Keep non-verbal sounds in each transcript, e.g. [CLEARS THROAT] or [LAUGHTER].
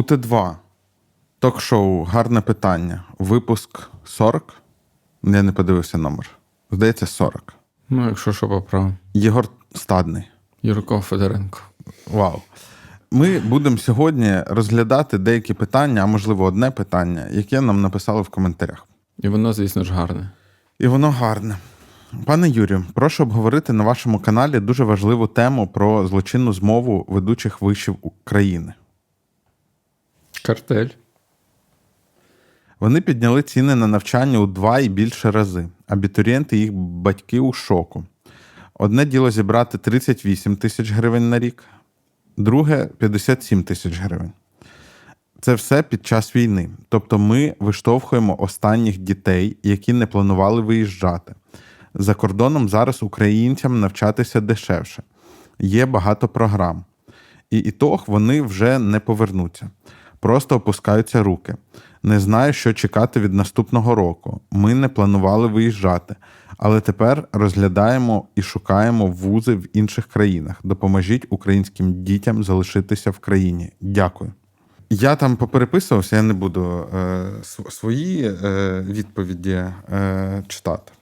УТ2. Ток-шоу Гарне питання. Випуск 40. Я не подивився номер. Здається, 40. Ну, якщо що поправ. Єгор Стадний. Юрко Федоренко. Вау. Ми будемо сьогодні розглядати деякі питання, а можливо, одне питання, яке нам написали в коментарях. І воно, звісно ж, гарне. І воно гарне. Пане Юрію, прошу обговорити на вашому каналі дуже важливу тему про злочинну змову ведучих вишів України. Картель. Вони підняли ціни на навчання у два і більше рази. Абітурієнти і їх батьки у шоку. Одне діло зібрати 38 тисяч гривень на рік, друге 57 тисяч гривень. Це все під час війни. Тобто ми виштовхуємо останніх дітей, які не планували виїжджати. За кордоном зараз українцям навчатися дешевше. Є багато програм. І ітог вони вже не повернуться. Просто опускаються руки. Не знаю, що чекати від наступного року. Ми не планували виїжджати, але тепер розглядаємо і шукаємо вузи в інших країнах. Допоможіть українським дітям залишитися в країні. Дякую. Я там попереписувався, я не буду е, свої е, відповіді е, читати.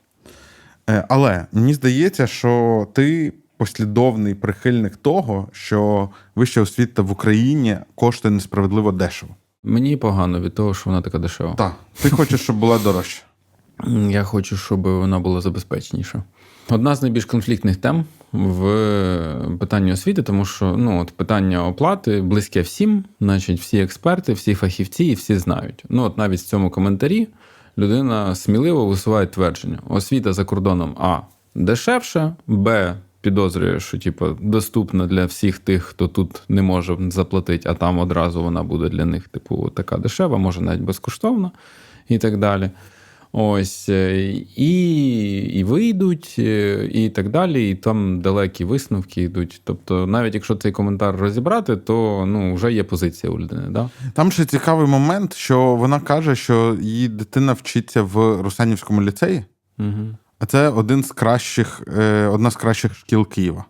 Е, але мені здається, що ти послідовний прихильник того, що вища освіта в Україні коштує несправедливо дешево. Мені погано від того, що вона така дешева. Так, ти хочеш, щоб була дорожча. Я хочу, щоб вона була забезпеченіша. Одна з найбільш конфліктних тем в питанні освіти, тому що ну, от питання оплати близьке всім, значить, всі експерти, всі фахівці і всі знають. Ну, от навіть в цьому коментарі людина сміливо висуває твердження: освіта за кордоном А дешевше, Б. Підозрює, що типу, доступна для всіх тих, хто тут не може заплатити, а там одразу вона буде для них, типу, така дешева, може навіть безкоштовна і так далі. Ось е, і, і вийдуть, е, і так далі, і там далекі висновки йдуть. Тобто, навіть якщо цей коментар розібрати, то ну, вже є позиція у людини. Да? Там ще цікавий момент, що вона каже, що її дитина вчиться в Русанівському ліцеї, Угу. А це один з кращих, е, одна з кращих шкіл Києва.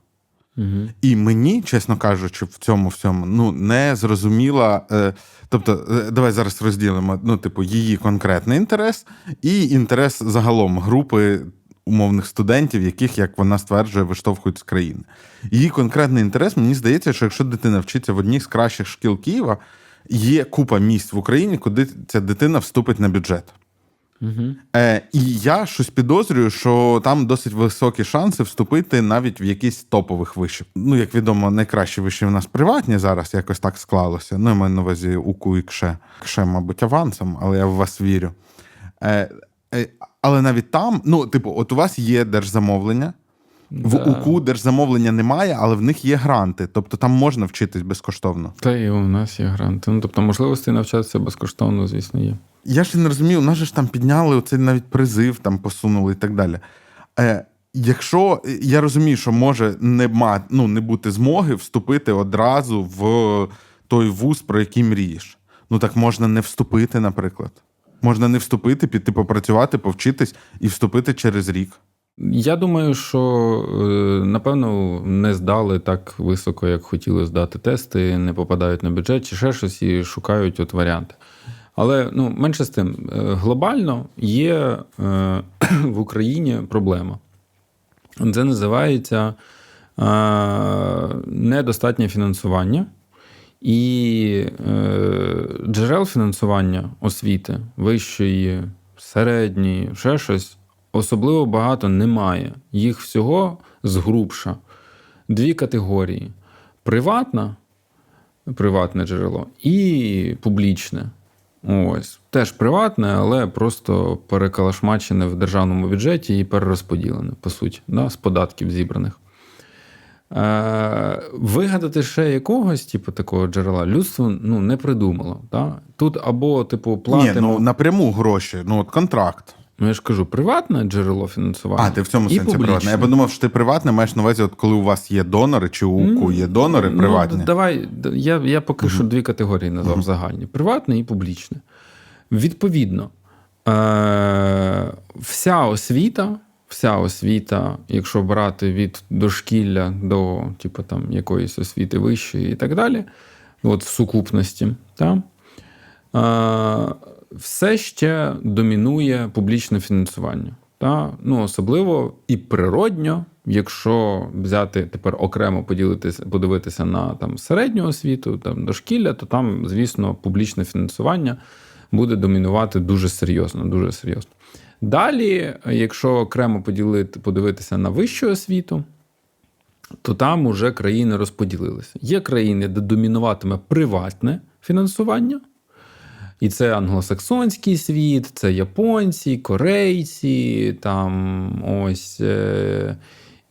Угу. І мені, чесно кажучи, в цьому всьому ну не зрозуміла. Е, тобто, е, давай зараз розділимо ну, типу, її конкретний інтерес і інтерес загалом групи умовних студентів, яких, як вона стверджує, виштовхують з країни. Її конкретний інтерес, мені здається, що якщо дитина вчиться в одній з кращих шкіл Києва, є купа місць в Україні, куди ця дитина вступить на бюджет. Угу. Е, і я щось підозрюю, що там досить високі шанси вступити навіть в якісь топових вишів. Ну, як відомо, найкращі виші в нас приватні зараз, якось так склалося. Ну, я маю на увазі УКУ і КШЕ. КШЕ, мабуть, авансом, але я в вас вірю. Е, е, але навіть там, ну, типу, от у вас є держзамовлення. В Да. УКУ держзамовлення немає, але в них є гранти. Тобто там можна вчитись безкоштовно. Та і у нас є гранти. Ну, тобто, можливості навчатися безкоштовно, звісно, є. Я ж не розумію, у нас же ж там підняли оцей навіть призив, там посунули і так далі. Е, якщо я розумію, що може не, ма, ну, не бути змоги вступити одразу в той вуз, про який мрієш. Ну так можна не вступити, наприклад. Можна не вступити, піти попрацювати, повчитись і вступити через рік. Я думаю, що е, напевно не здали так високо, як хотіли здати тести, не попадають на бюджет чи ще щось і шукають от варіанти. Але ну, менше з тим, е, глобально є е, [CLEARS THROAT] в Україні проблема. Це називається е, недостатнє фінансування. І джерел фінансування освіти вищої, середньої, ще щось особливо багато немає. Їх всього згрубша. Дві категорії: приватна, приватне джерело, і публічне. Ось. Теж приватне, але просто перекалашмачене в державному бюджеті і перерозподілене, по суті, да, з податків зібраних. Е, вигадати ще якогось, типу, такого джерела, людство ну, не придумало. Да? Тут або, типу, платимо. Ні, ну напряму гроші, ну от контракт. Ну, я ж кажу, приватне джерело фінансування. А, ти в цьому і сенсі публічне. приватне. Я подумав, що ти приватне маєш на увазі, от коли у вас є донори, чи у УКУ є донори приватні. Ну, давай, я, я поки що дві категорії назвав загальні: приватне і публічне. Відповідно, е- вся освіта, вся освіта, якщо брати від дошкілля до типу, там, якоїсь освіти вищої і так далі, от в сукупності. Та? Е, все ще домінує публічне фінансування. Та? Ну, особливо і природньо, якщо взяти тепер окремо поділитися, подивитися на там, середню освіту, там, дошкілля, то там, звісно, публічне фінансування буде домінувати дуже серйозно. Дуже серйозно. Далі, якщо окремо поділити, подивитися на вищу освіту, то там уже країни розподілилися. Є країни, де домінуватиме приватне фінансування, і це англосаксонський світ, це японці, корейці, там ось. Е,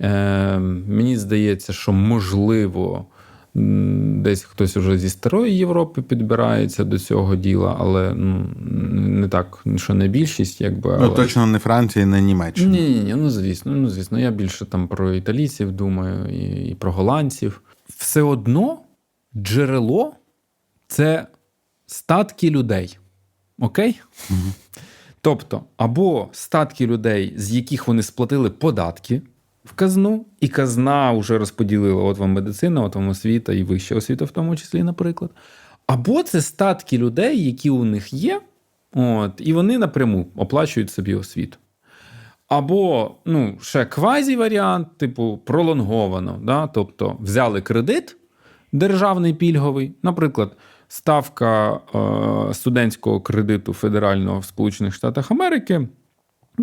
е, мені здається, що можливо. Десь хтось уже зі старої Європи підбирається до цього діла, але ну, не так, що не більшість, якби. Ну, точно не Франція, не Німеччина. ні, ні, ні, ну звісно, ну звісно. Я більше там про італійців думаю і, і про голландців. Все одно джерело це статки людей. Окей? Тобто, або статки людей, з яких вони сплатили податки в казну, і казна вже розподілила: от вам медицина, от вам освіта і вища освіта, в тому числі, наприклад. Або це статки людей, які у них є, от, і вони напряму оплачують собі освіту. Або ну, ще квазі-варіант, типу пролонговано. Да? Тобто взяли кредит державний пільговий, наприклад, ставка е, студентського кредиту федерального в Сполучених Штатах Америки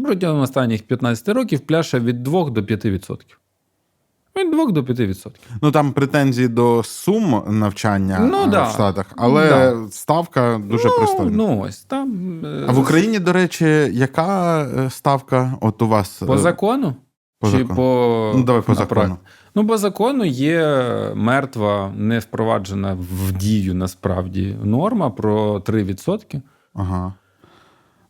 протягом останніх 15 років пляше від 2 до 5%. Від 2 до 5%. Ну там претензії до сум навчання Ну, е, да. в Штатах, але Да. ставка дуже ну, пристойна. Ну, ось там. е, А в Україні, до речі, яка ставка? От у вас По закону? По Чи закону. по Ну, давай по на закону. Ну, по закону є мертва, не впроваджена в дію насправді норма про 3%. Ага.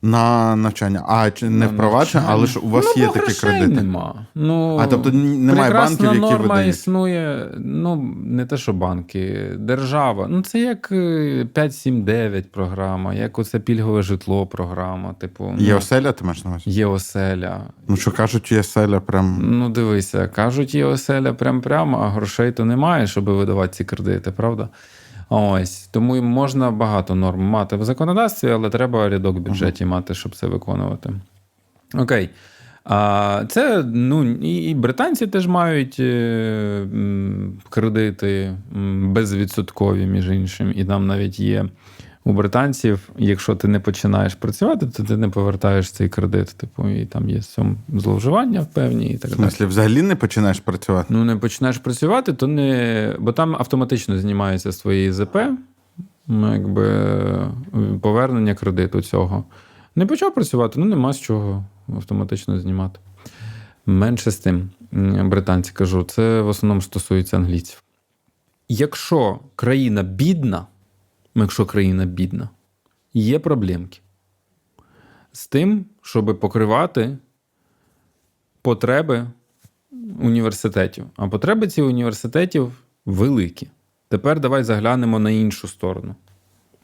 На навчання. А чи не На впровадження, але ж у вас ну, є такі кредити. Нема. Ну, А, тобто немає банків, які норма видають? існує, ну, не те, що банки, держава. Ну, це як е, 5-7-9 програма, як оце пільгове житло програма. Типу, ну, Є оселя, ти маєш на увазі? є оселя. Ну що кажуть, є оселя прям. Ну, дивися, кажуть, є оселя прям прямо, а грошей то немає, щоб видавати ці кредити, правда? Ось тому можна багато норм мати в законодавстві, але треба рядок в бюджеті мати, щоб це виконувати. Окей. А, це ну, і, і британці теж мають е, кредити безвідсоткові, між іншим, і там навіть є у британців, якщо ти не починаєш працювати, то ти не повертаєш цей кредит. Типу, і там є в цьому зловживання в певні і так далі. В смислі, взагалі не починаєш працювати. Ну, не починаєш працювати, то не. Бо там автоматично знімається з твоєї ЗП, ну, якби повернення кредиту цього. Не почав працювати, ну нема з чого автоматично знімати. Менше з тим, британці кажу, це в основному стосується англійців. Якщо країна бідна, якщо країна бідна, є проблемки з тим, щоб покривати потреби університетів. А потреби цих університетів великі. Тепер давай заглянемо на іншу сторону.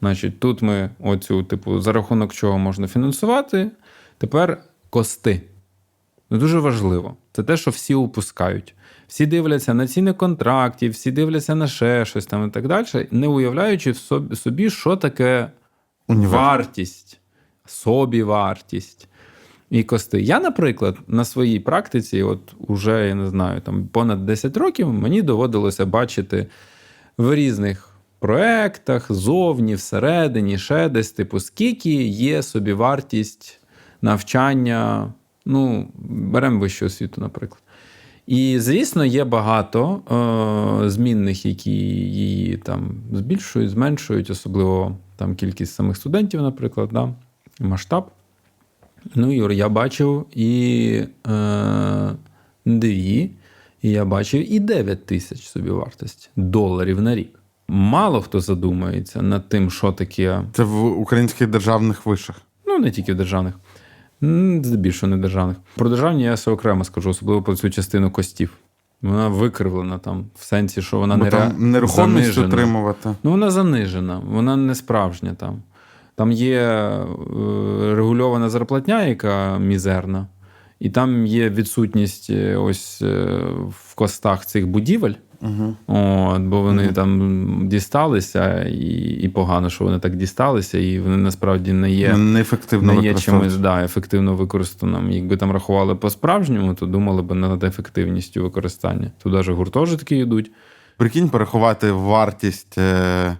Значить, тут ми оцю, типу, за рахунок чого можна фінансувати. Тепер кости. Ну, Дуже важливо. Це те, що всі упускають. Всі дивляться на ціни контрактів, всі дивляться на ще щось там і так далі, не уявляючи в собі, що таке Універ- вартість, собівартість і кости. Я, наприклад, на своїй практиці, от уже я не знаю, там понад 10 років мені доводилося бачити в різних проектах, зовні, всередині, ще десь, типу, скільки є собівартість навчання. Ну, беремо вищу освіту, наприклад. І, звісно, є багато е, змінних, які її там збільшують, зменшують, особливо там кількість самих студентів, наприклад, да, масштаб. Ну, Юр, я бачив і е, дві, і я бачив і 9 тисяч собівартості доларів на рік. Мало хто задумається над тим, що таке Це в українських державних вишах. Ну, не тільки в державних, здебільшого не державних. Про державні я все окремо скажу, особливо про цю частину костів. Вона викривлена там, в сенсі, що вона Бо не там нерухомість занижена. утримувати. Ну, вона занижена, вона не справжня там. Там є е, регульована зарплатня, яка мізерна, і там є відсутність е, ось е, в костах цих будівель. Угу. От, бо вони Мгм. там дісталися, і, і погано, що вони так дісталися, і вони насправді не є, Неефективно не є чимось да, ефективно використаним. Якби там рахували по-справжньому, то думали б над ефективністю використання. Тут навіть гуртожитки йдуть. Прикинь, порахувати вартість е,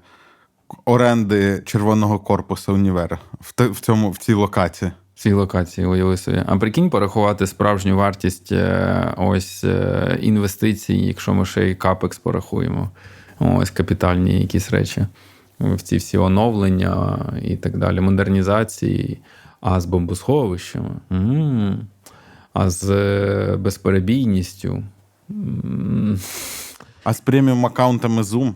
оренди червоного корпусу універа в, в, цьому, в цій локації. Цій локації, уяви собі. А прикинь, порахувати справжню вартість е, ось е, інвестицій, якщо ми ще й капекс порахуємо. Ось капітальні якісь речі. В ці всі оновлення і так далі, модернізації, а з бомбосховищами, а з е, безперебійністю. А з преміум аккаунтами Zoom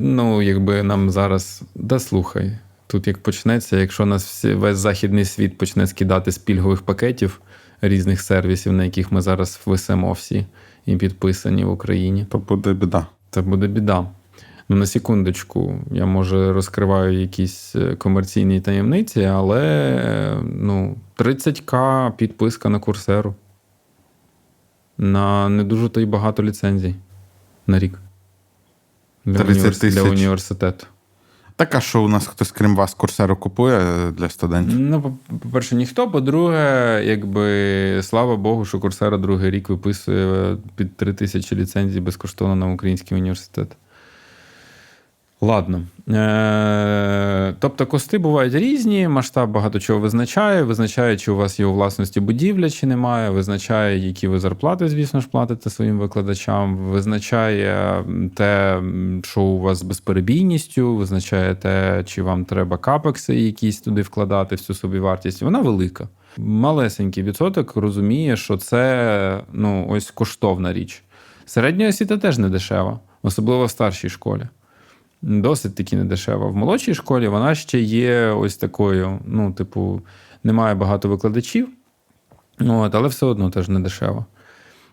Ну, якби нам зараз. Да слухай. Тут як почнеться, якщо нас всі, весь західний світ почне скидати з пільгових пакетів різних сервісів, на яких ми зараз висимо всі і підписані в Україні, то буде біда. це буде біда. Ну, на секундочку, я може розкриваю якісь е, комерційні таємниці, але е, ну, 30к підписка на курсеру. На не дуже то й багато ліцензій на рік. Для, 30 універс... для університету. Так, а що у нас хтось, крім вас, курсеру купує е, для студентів? Ну, по- по-перше, ніхто. По-друге, якби слава Богу, що Курсера другий рік виписує під 3 тисячі ліцензій безкоштовно на український університет. Ладно. Е- тобто кости бувають різні, масштаб багато чого визначає. Визначає, чи у вас є у власності будівля, чи немає. Визначає, які ви зарплати, звісно ж, платите своїм викладачам. Визначає те, що у вас з безперебійністю, визначає те, чи вам треба капекси якісь туди вкладати в цю собівартість. Вона велика. Малесенький відсоток розуміє, що це ну, ось коштовна річ. Середня освіта теж не дешева, особливо в старшій школі. Досить таки недешева. В молодшій школі вона ще є ось такою, ну, типу, немає багато викладачів, от, але все одно теж не дешева.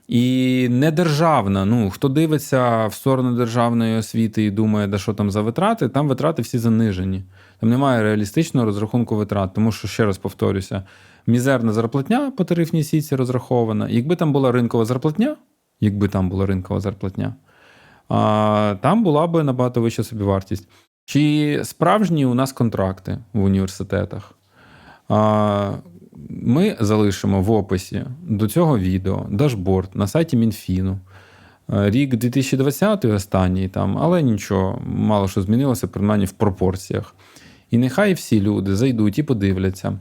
І недержавна, ну, хто дивиться в сторону державної освіти і думає, да що там за витрати, там витрати всі занижені. Там немає реалістичного розрахунку витрат, тому що, ще раз повторюся, мізерна зарплатня по тарифній сітці розрахована. Якби там була ринкова зарплатня, якби там була ринкова зарплатня, там була би набагато вища собівартість. Чи справжні у нас контракти в університетах? Ми залишимо в описі до цього відео дашборд на сайті Мінфіну. Рік 2020 останній там, але нічого, мало що змінилося, принаймні в пропорціях. І нехай всі люди зайдуть і подивляться,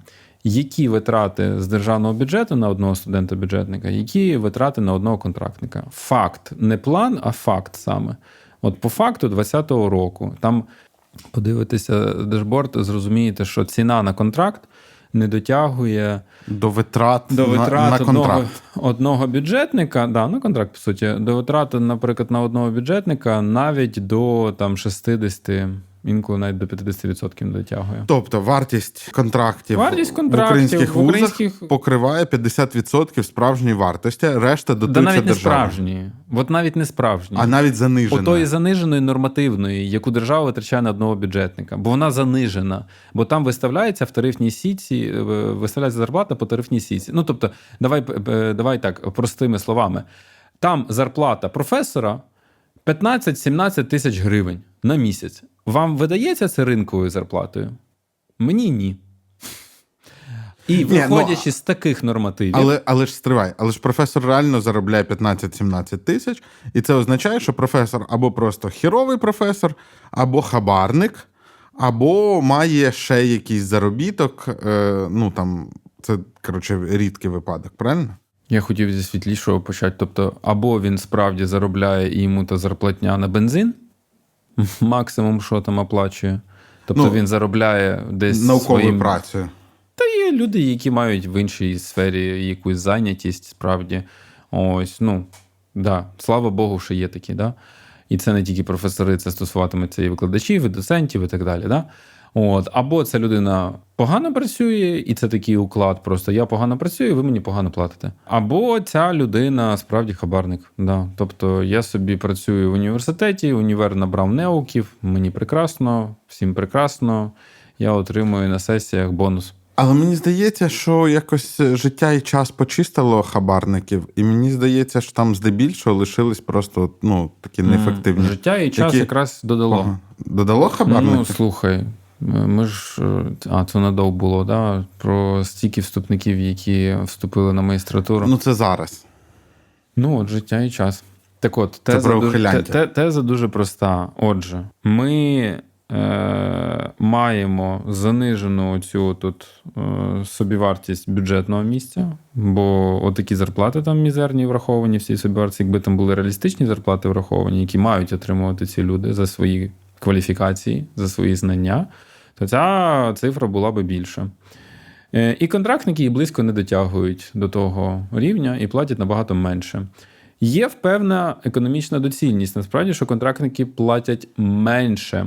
які витрати з державного бюджету на одного студента-бюджетника, які витрати на одного контрактника. Факт, не план, а факт саме. От по факту 2020 року там подивитися дашборд, зрозумієте, що ціна на контракт не дотягує До витрат, до витрат на одного, контракт. одного бюджетника, да, на контракт, по суті, до витрати, наприклад, на одного бюджетника навіть до там 60, інколи навіть до 50% не дотягує. Тобто вартість контрактів, Вартість в українських в вузах українських- покриває 50% справжньої вартості, решта Да дотується навіть не справжні. От навіть не справжні. А навіть занижена. Отої заниженої нормативної, яку держава витрачає на одного бюджетника, бо вона занижена. Бо там виставляється в тарифній сітці, е, виставляється зарплата по тарифній сітці. Ну тобто, давай, давай так, простими словами. Там зарплата професора 15-17 тисяч гривень на місяць. Вам видається це ринковою зарплатою? Мені ні. І Ні, ну, виходячи з таких нормативів, Але, але ж стривай, але ж професор реально заробляє 15-17 тисяч, і це означає, що професор або просто хіровий професор, або хабарник, або має ще якийсь заробіток. Е, ну там це коротше рідкий випадок, правильно? Я хотів зі світлішого почати. Тобто, або він справді заробляє і йому та зарплатня на бензин, [LAUGHS] максимум, що там оплачує. Тобто Ну, він заробляє десь Науковою своїм... працею. Та є люди, які мають в іншій сфері якусь зайнятість, справді. Ось, ну, да, слава Богу, що є такі, да? І це не тільки професори, це стосуватиметься і викладачів, і доцентів, і так далі. Да? От, або ця людина погано працює, і це такий уклад. Просто я погано працюю, ви мені погано платите. Або ця людина справді хабарник. Да. Тобто я собі працюю в університеті, універ набрав неуків, мені прекрасно, всім прекрасно. Я отримую на сесіях бонус Але мені здається, що якось життя і час почистило хабарників, і мені здається, що там здебільшого лишились просто ну, такі неефективні. Життя і час Які- якраз додало. Ага. Додало хабарників? Ну, слухай, ми ж. е, А, це надов було, да? Про стільки вступників, які вступили на магістратуру. Ну, це зараз. Ну, от життя і час. Так от, Це теза, про дуже, те, теза дуже проста. Отже, ми е, маємо занижену цю тут е, собівартість бюджетного місця, бо отакі зарплати там мізерні враховані в цій собівартості, якби там були реалістичні зарплати враховані, які мають отримувати ці люди за свої кваліфікації, за свої знання, то ця цифра була би більша. Е, І контрактники і близько не дотягують до того рівня і платять набагато менше. Є певна економічна доцільність, насправді, що контрактники платять менше.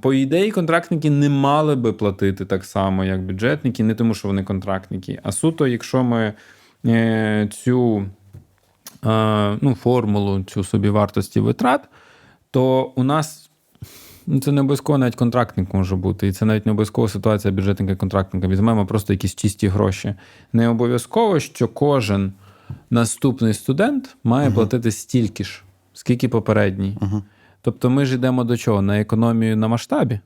По ідеї, контрактники не мали би платити так само, як бюджетники, не тому, що вони контрактники, а суто, якщо ми е, цю е, ну, формулу, цю собівартості витрат, то у нас це не обов'язково навіть контрактник може бути. І це навіть не обов'язково ситуація бюджетника і контрактника. Візьмемо просто якісь чисті гроші. Не обов'язково, що кожен наступний студент має платити стільки ж, скільки попередній. Тобто ми ж йдемо до чого? На економію на масштабі.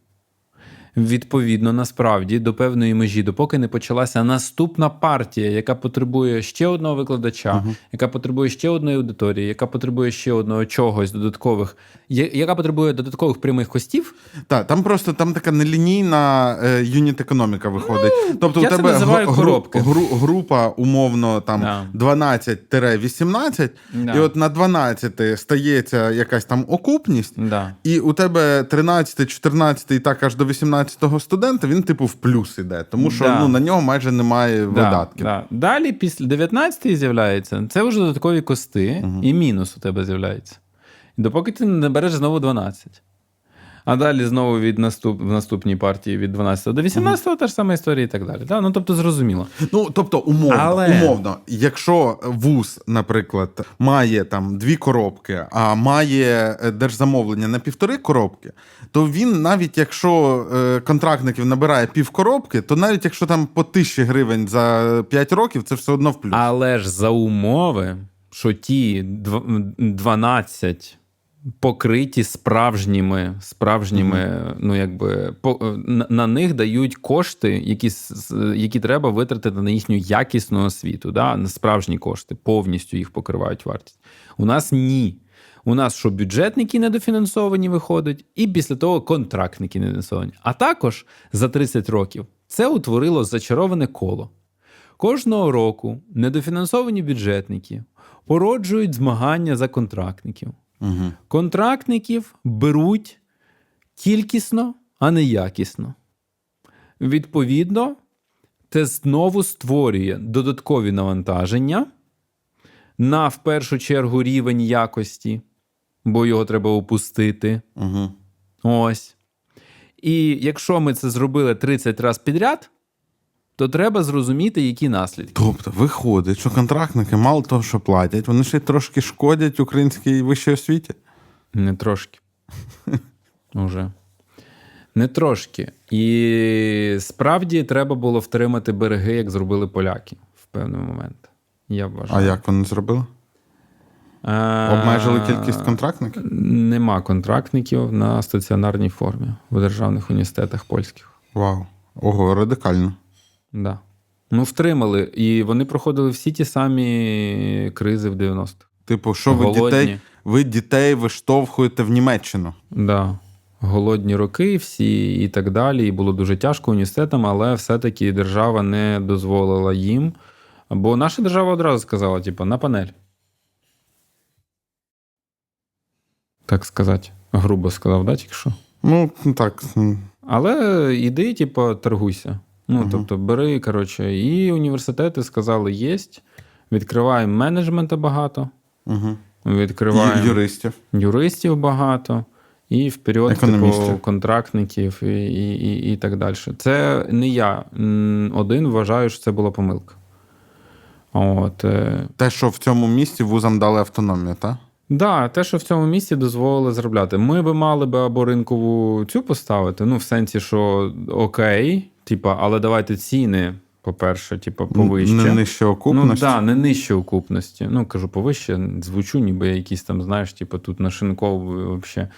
Відповідно, насправді, до певної межі, допоки не почалася наступна партія, яка потребує ще одного викладача, яка потребує ще одної аудиторії, яка потребує ще одного чогось додаткових, яка потребує додаткових прямих костів, Так, там просто там така нелінійна е, юніт економіка виходить. тобто Ну, я у тебе називаю гру- коробки. гру- група умовно там Да. 12-18, Да. і от на 12 стається якась там окупність. Да. І у тебе 13, 14 і так аж до 18 студента, він типу в плюс іде, тому що Да. ну, на нього майже немає видатків. Да. Далі, після 19-ї з'являється, це вже додаткові кости, і мінус у тебе з'являється. Допоки ти не набереш знову 12. А далі знову від наступ, в наступній партії від 12 до 18 та ж сама історія і так далі. Да? Ну, тобто, зрозуміло. Ну, тобто, умовно, Але- умовно, якщо вуз, наприклад, має там дві коробки, а має е, держзамовлення на півтори коробки, то він, навіть якщо е, контрактників набирає пів коробки, то навіть якщо там по тисячі гривень за 5 років, це все одно в плюс. Але ж за умови, що ті 12 покриті справжніми, справжніми, ну якби по, на, на них дають кошти, які, які треба витратити на їхню якісну освіту, да? на справжні кошти, повністю їх покривають вартість. У нас ні. У нас що бюджетники недофінансовані виходять, і після того контрактники недофінансовані. А також за 30 років це утворило зачароване коло. Кожного року недофінансовані бюджетники породжують змагання за контрактників. Угу. Контрактників беруть кількісно, а не якісно. Відповідно, це знову створює додаткові навантаження на в першу чергу рівень якості, бо його треба опустити. Угу. Ось. І якщо ми це зробили 30 разів підряд, то треба зрозуміти, які наслідки. Тобто, виходить, що контрактники мало того, що платять, вони ще й трошки шкодять українській вищій освіті. Не трошки. [LAUGHS] Уже. Не трошки. І справді треба було втримати береги, як зробили поляки в певний момент. Я вважаю. А як вони зробили? Обмежили кількість контрактників? Нема контрактників на стаціонарній формі в державних університетах польських. Вау. Ого, радикально. Да. Ну, втримали. І вони проходили всі ті самі кризи в 90-х. Типу, що ви Голодні. дітей, ви дітей виштовхуєте в Німеччину. Да. Голодні роки всі і так далі. І було дуже тяжко університетам, але все-таки держава не дозволила їм. Бо наша держава одразу сказала: типу, на панель. Так сказати, грубо сказав, да, тільки що? Ну, так. Але іди, типу, торгуйся. Ну, тобто, бери, коротше, і університети сказали, єсть. Відкриваємо менеджмента багато, Угу. відкриваємо Юристів. юристів багато, і вперед, типу, контрактників і, і, і, і так далі. Це не я один вважаю, що це була помилка. От, е, Те, що в цьому місті вузам дали автономію, так? Да, те, що в цьому місці дозволили заробляти. Ми би мали би або ринкову цю поставити, ну, в сенсі, що окей, типа, але давайте ціни, по-перше, типа, повище. Не нижче Ну окупності. так, да, не нижче окупності. Ну, кажу, повище, звучу, ніби я якийсь там, знаєш, типу, тут нашинковий вообще.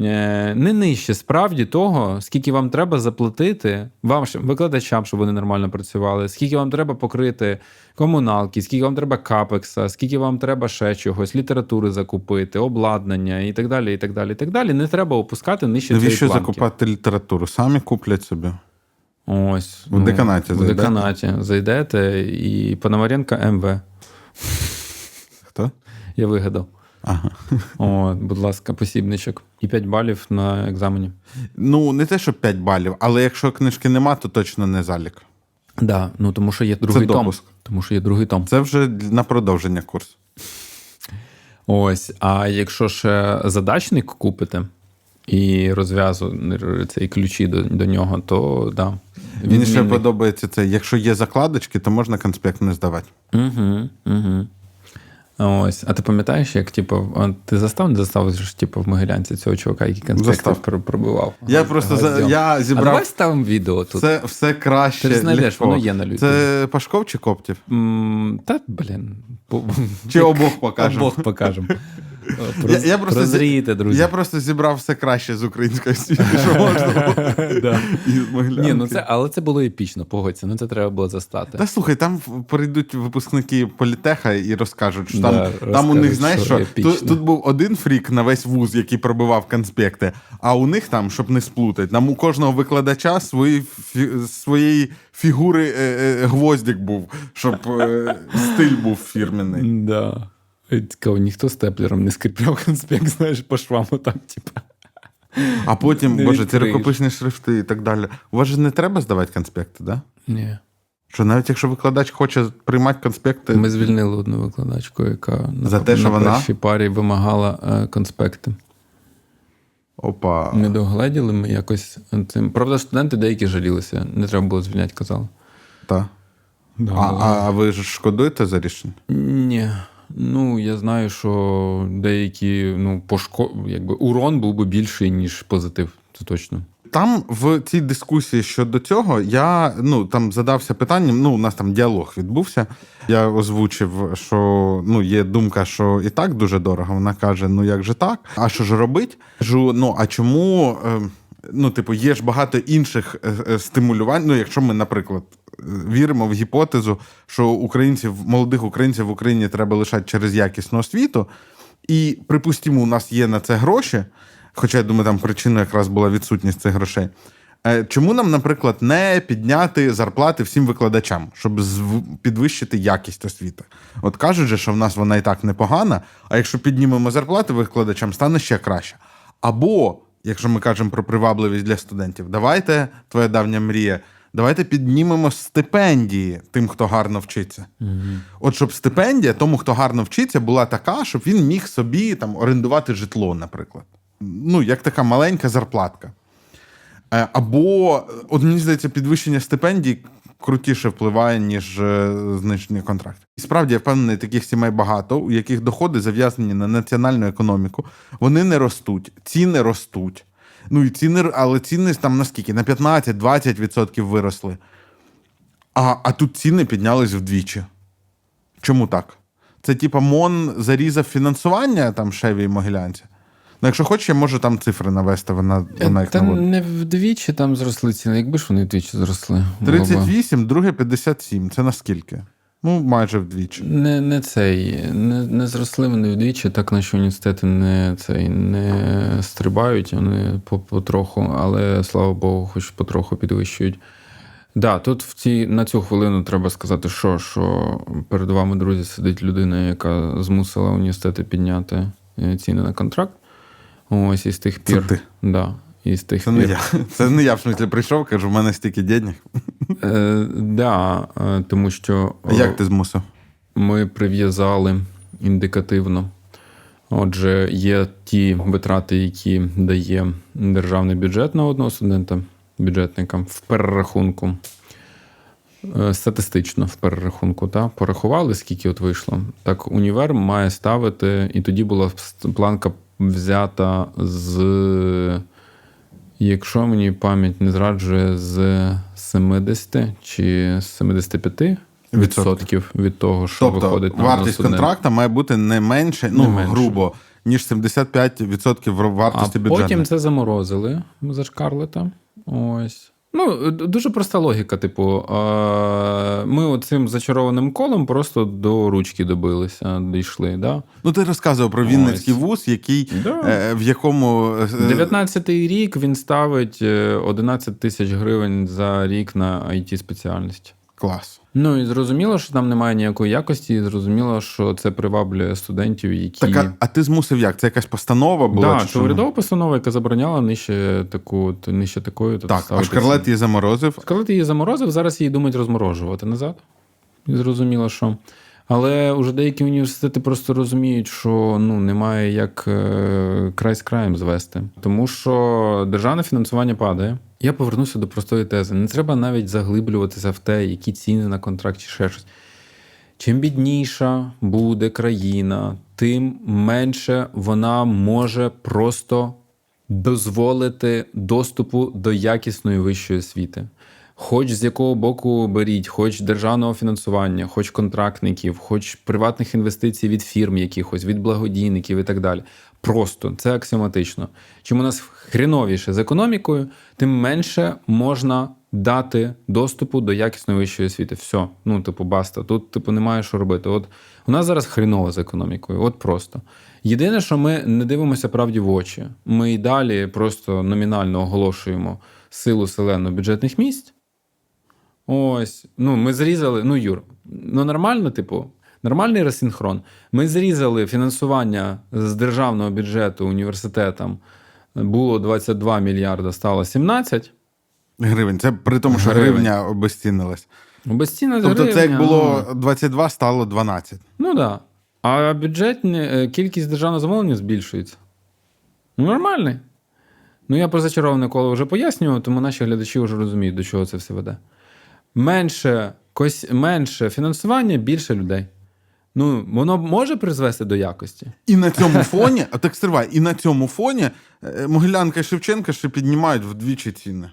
Е, Не нижче справді того, скільки вам треба заплатити вам викладачам, щоб вони нормально працювали, скільки вам треба покрити комуналки, скільки вам треба капекса, скільки вам треба ще чогось, літератури закупити, обладнання і так далі. і так далі, і так далі. Не треба опускати нижче Навіщо цієї планки. закупати літературу? Самі куплять собі. Ось. В деканаті В зайдете? деканаті зайдете і Пономаренко МВ. Хто? Я вигадав. Ага. О, будь ласка, посібничок. І 5 балів на екзамені. Ну, не те, що 5 балів, але якщо книжки нема, то точно не залік. Да, ну тому що є другий том. допуск. Тому що є другий том. Це вже на продовження курсу. Ось. А якщо ще задачник купите і розв'язу цей ключі до, до нього, то да. Мені ще подобається це. Якщо є закладочки, то можна конспект не здавати. Угу, угу. Ось. А ти пам'ятаєш, як типу, а ти застав, не застав, що типу, в Могилянці цього чувака, який конспекти пробивав? Я просто за- я А зібрав- давай ставимо відео тут. Це все краще. Ти знайдеш, воно є на Ютубі. Це Пашков чи Коптів? М, Та, блін. Чи обох покажемо? Обох покажемо. Я, я просто, Прозрієте, друзі. я просто зібрав все краще з української освіти, що можна було. [LAUGHS] Да. Ні, ну це, але це було епічно, погодься, ну це треба було застати. Та слухай, там прийдуть випускники політеха і розкажуть, що Да, там, там у них, розкажуть, знаєш, що що тут, тут був один фрік на весь вуз, який пробивав конспекти, а у них там, щоб не сплутати, там у кожного викладача свої, фі, своєї фігури е, е, гвоздик був, щоб е, стиль був фірменний. Да. Цікаво, ніхто степлером не скріпляв конспект, [LAUGHS] знаєш, по швам отак, типа. А потім, Не боже, ці рукописні шрифти і так далі. У вас же не треба здавати конспекти, да? Ні. Що навіть якщо викладач хоче приймати конспекти, Ми звільнили одну викладачку, яка на, те, що на вона? першій парі вимагала е, конспекти. опа. Не догледіли ми якось цим. Правда, студенти деякі жалілися. Не треба було звільняти, казали. Та. Да, а, а ви ж шкодуєте за рішення? Ні. Ну, я знаю, що деякі, ну, пошко... якби урон був би більший, ніж позитив. Це точно. Там в цій дискусії щодо цього я ну там задався питанням. Ну, у нас там діалог відбувся. Я озвучив, що ну є думка, що і так дуже дорого. Вона каже: Ну як же так? А що ж робить? Кажу, ну а чому? е, Ну, типу, є ж багато інших е, е, стимулювань. Ну, якщо ми, наприклад, віримо в гіпотезу, що українців, молодих українців в Україні треба лишати через якісну освіту, і припустимо, у нас є на це гроші. Хоча я думаю, там причиною якраз була відсутність цих грошей. Е, Чому нам, наприклад, не підняти зарплати всім викладачам, щоб підвищити якість освіти? От кажуть же, що в нас вона і так непогана, а якщо піднімемо зарплати викладачам, стане ще краще. Або, якщо ми кажемо про привабливість для студентів, давайте, твоя давня мрія, давайте піднімемо стипендії тим, хто гарно вчиться. От щоб стипендія тому, хто гарно вчиться, була така, щоб він міг собі там орендувати житло, наприклад. Ну, як така маленька зарплатка. Е, Або, е, от мені здається, підвищення стипендій крутіше впливає, ніж е, знищення контрактів. І справді я впевнений, таких сімей багато, у яких доходи зав'язані на національну економіку. Вони не ростуть, ціни ростуть. Ну і ціни, але ціни там наскільки? На 15-20% виросли. А, а тут ціни піднялись вдвічі. Чому так? Це типа МОН зарізав фінансування там Шеві і Могилянці. Ну, якщо хочеш, я можу там цифри навести, вона, вона їх Та наводить. не вдвічі там зросли ціни. Якби ж вони вдвічі зросли. 38, друге 57. Це наскільки? Ну, майже вдвічі. Не, не цей, не, не зросли вони вдвічі, так наші університети не цей не стрибають, вони по- потроху, але слава Богу, хоч потроху підвищують. Да, тут в ці, на цю хвилину треба сказати, що, що перед вами, друзі, сидить людина, яка змусила університети підняти е, ціни на контракт. Ось і з тих Це пір. ти. Да, і з тих Це пір. не я. Це не я, в смислі, прийшов, кажу, в мене стільки денег. Е, да, е, тому що А як ти змусив? ми прив'язали індикативно. Отже, є ті витрати, які дає державний бюджет на одного студента, бюджетника в перерахунку. Е, Статистично в перерахунку, та, порахували, скільки от вийшло. Так, універ має ставити, і тоді була планка взята з Якщо мені пам'ять не зраджує з 70 чи з 75 відсотків від того, що Тобто виходить на вартість контракта має бути не менше, ну Не менше. грубо, ніж 75% А вартості бюджету. потім це заморозили за Шкарлета. Ось. Ну, дуже проста логіка. Типу, е, ми оцим зачарованим колом просто до ручки добилися, дійшли. Да? Ну, ти розказував про Вінницький вуз, який, Да. е, в якому е, 19-й рік він ставить е, 11 тисяч гривень за рік на it спеціальність. клас. Ну і зрозуміло, що там немає ніякої якості, і зрозуміло, що це приваблює студентів, які. Так, а, а ти змусив як? Це якась постанова була? да, чи це що? урядова постанова, яка забороняла нижче таку, нижче такої. тут Так, а Шкарлет її заморозив. Шкарлет її заморозив, зараз її думають розморожувати назад. І зрозуміло, що. Але вже деякі університети просто розуміють, що ну, немає як е, край з краєм звести. Тому що державне фінансування падає. Я повернуся до простої тези. Не треба навіть заглиблюватися в те, які ціни на контракт чи ще щось. Чим бідніша буде країна, тим менше вона може просто дозволити доступу до якісної вищої освіти. Хоч з якого боку беріть, хоч державного фінансування, хоч контрактників, хоч приватних інвестицій від фірм якихось, від благодійників і так далі. Просто це аксіоматично. Чим у нас хріновіше з економікою, тим менше можна дати доступу до якісної вищої освіти. Все, ну типу, баста. Тут, типу, немає що робити. От у нас зараз хріново з економікою. От просто. Єдине, що ми не дивимося правді в очі. Ми й далі просто номінально оголошуємо силу селену бюджетних місць. Ось, ну ми зрізали. Ну, Юр, ну нормально, типу, нормальний розсинхрон. Ми зрізали фінансування з державного бюджету університетам. Було 22 мільярда, стало 17. Гривень. Це при тому, що Гривень. гривня обезцінилась. Безцінна Тобто, це як було ну. 22, стало 12. Ну так. Да. А бюджетні, е, кількість державного замовлення збільшується. Ну, нормальний. Ну, я про зачароване коло вже пояснював, тому наші глядачі вже розуміють, до чого це все веде. Менше, кось, менше фінансування, більше людей. Ну, воно може призвести до якості. І на цьому фоні, а так стривай, і на цьому фоні е, Могилянка і Шевченка ще піднімають вдвічі ціни.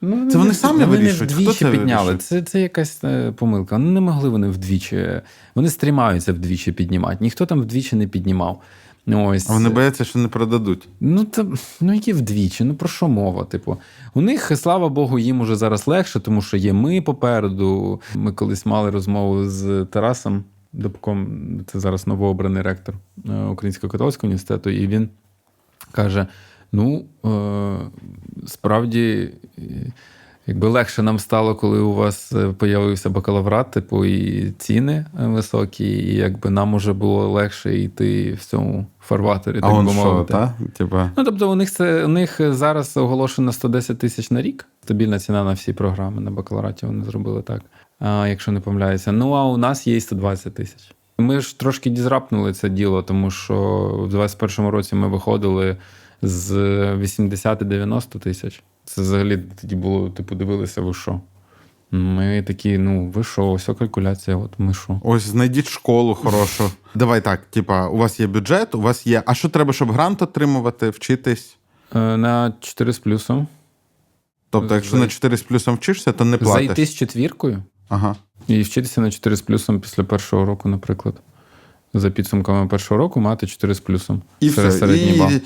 Ну, Це вони самі вони вирішують? Хто вдвічі це підняли. вирішує? Це, це якась е, помилка. Ну, не могли вони вдвічі. Вони стрімаються вдвічі піднімати. Ніхто там вдвічі не піднімав. Ось. А вони бояться, що не продадуть. Ну, та, ну які вдвічі? Ну про що мова? Типу, у них, слава Богу, їм уже зараз легше, тому що є ми попереду. Ми колись мали розмову з Тарасом Добком, це зараз новообраний ректор е, Українського католицького університету, і він каже: ну, е, справді. Е, Якби легше нам стало, коли у вас е, появився бакалаврат, типу, і ціни е, високі, і якби нам уже було легше йти в цьому фарватері, так би мовити. та? Типа, Ну, тобто, у них це у них зараз оголошено 110 тисяч на рік. Стабільна ціна на всі програми. На бакалавраті вони зробили так, а, якщо не помиляюся. Ну а у нас є і 120 тисяч. Ми ж трошки дізрапнули це діло, тому що в 21-му році ми виходили з 80-90 тисяч. Це взагалі тоді було, типу, дивилися, ви що? Ми такі, ну, ви що, ось калькуляція, от ми що. ось знайдіть школу хорошу. [LAUGHS] Давай так, типа, у вас є бюджет, у вас є. А що треба, щоб грант отримувати, вчитись? Е, На 4 з плюсом. Тобто, якщо на 4 з плюсом вчишся, то не платиш. Зайти з четвіркою. Ага. І вчитися на 4 з плюсом після першого року, наприклад. За підсумками першого року мати 4 з плюсом. І Це все. середній бал. І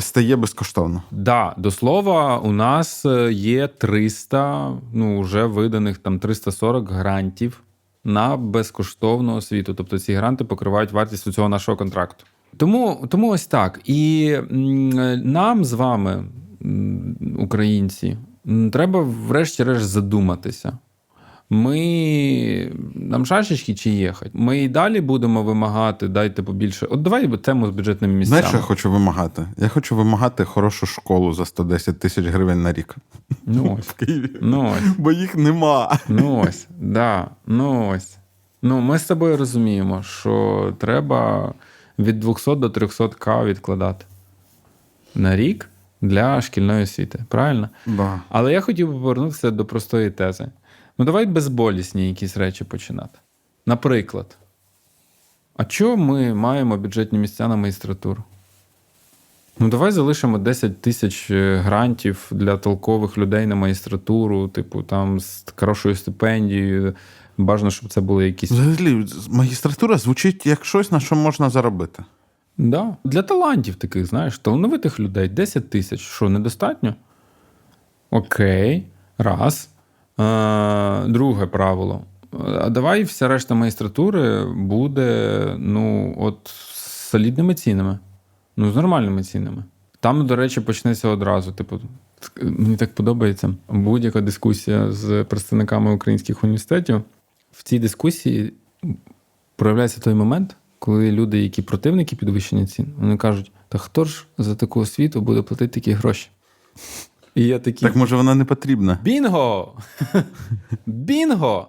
стає безкоштовно. Да, до слова, у нас е, є 300, ну вже виданих там 340 грантів на безкоштовну освіту. Тобто ці гранти покривають вартість цього нашого контракту. Тому, тому ось так. І е, нам з вами, українці, треба врешті-решт задуматися. Ми нам шашечки чи їхати? Ми і далі будемо вимагати, дайте побільше. От давай тему з бюджетними місцями. Знаєш, що я хочу вимагати? Я хочу вимагати хорошу школу за 110 тисяч гривень на рік Ну [LAUGHS] ось. в Києві. Ну ось. Бо їх нема. Ну ось, да, ну ось. Ну, ми з тобою розуміємо, що треба від 200 до 300 к відкладати на рік для шкільної освіти. Правильно? Да. Але я хотів би повернутися до простої тези. Ну, давай безболісні якісь речі починати. Наприклад, а чого ми маємо бюджетні місця на магістратуру? Ну, давай залишимо 10 тисяч е, грантів для толкових людей на магістратуру, типу, там з хорошою стипендією. Бажано, щоб це були якісь. Взагалі, магістратура звучить як щось, на що можна заробити. Да. Для талантів таких, знаєш, талановитих людей 10 тисяч. Що, недостатньо? Окей. Раз. Е, друге правило. А давай вся решта магістратури буде ну, от з солідними цінами. Ну, з нормальними цінами. Там, до речі, почнеться одразу. Типу, мені так подобається будь-яка дискусія з представниками українських університетів. В цій дискусії проявляється той момент, коли люди, які противники підвищення цін, вони кажуть: та хто ж за таку освіту буде платити такі гроші? І я такий. Так може вона не потрібна. Бінго! [LAUGHS] Бінго!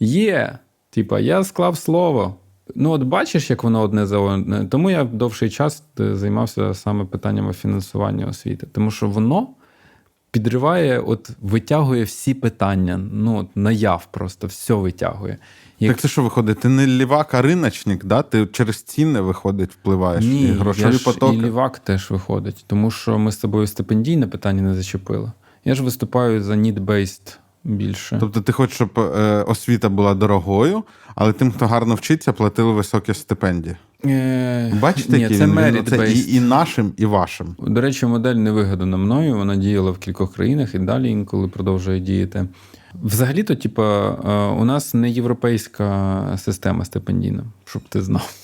Є. Типа, я склав слово. Ну, от бачиш, як воно одне за одне. Тому я довший час е, займався саме питаннями фінансування освіти. Тому що воно підриває, от витягує всі питання. Ну, от наяв просто, все витягує. Як... Так це що виходить? Ти не лівак, а риночник, да? ти через ціни виходить, впливаєш. Ні, і грошові я ж потоки. і лівак теж виходить, тому що ми з тобою стипендійне питання не зачепили. Я ж виступаю за need-based більше. Тобто ти хочеш, щоб е, освіта була дорогою, але тим, хто гарно вчиться, платили високі стипендії. Е, Бачите, Ні, це він? Він merit-based. оце і, і нашим, і вашим. До речі, модель не вигадана мною. Вона діяла в кількох країнах і далі інколи продовжує діяти. Взагалі-то, типа, е, у нас не європейська система стипендійна, щоб ти знав.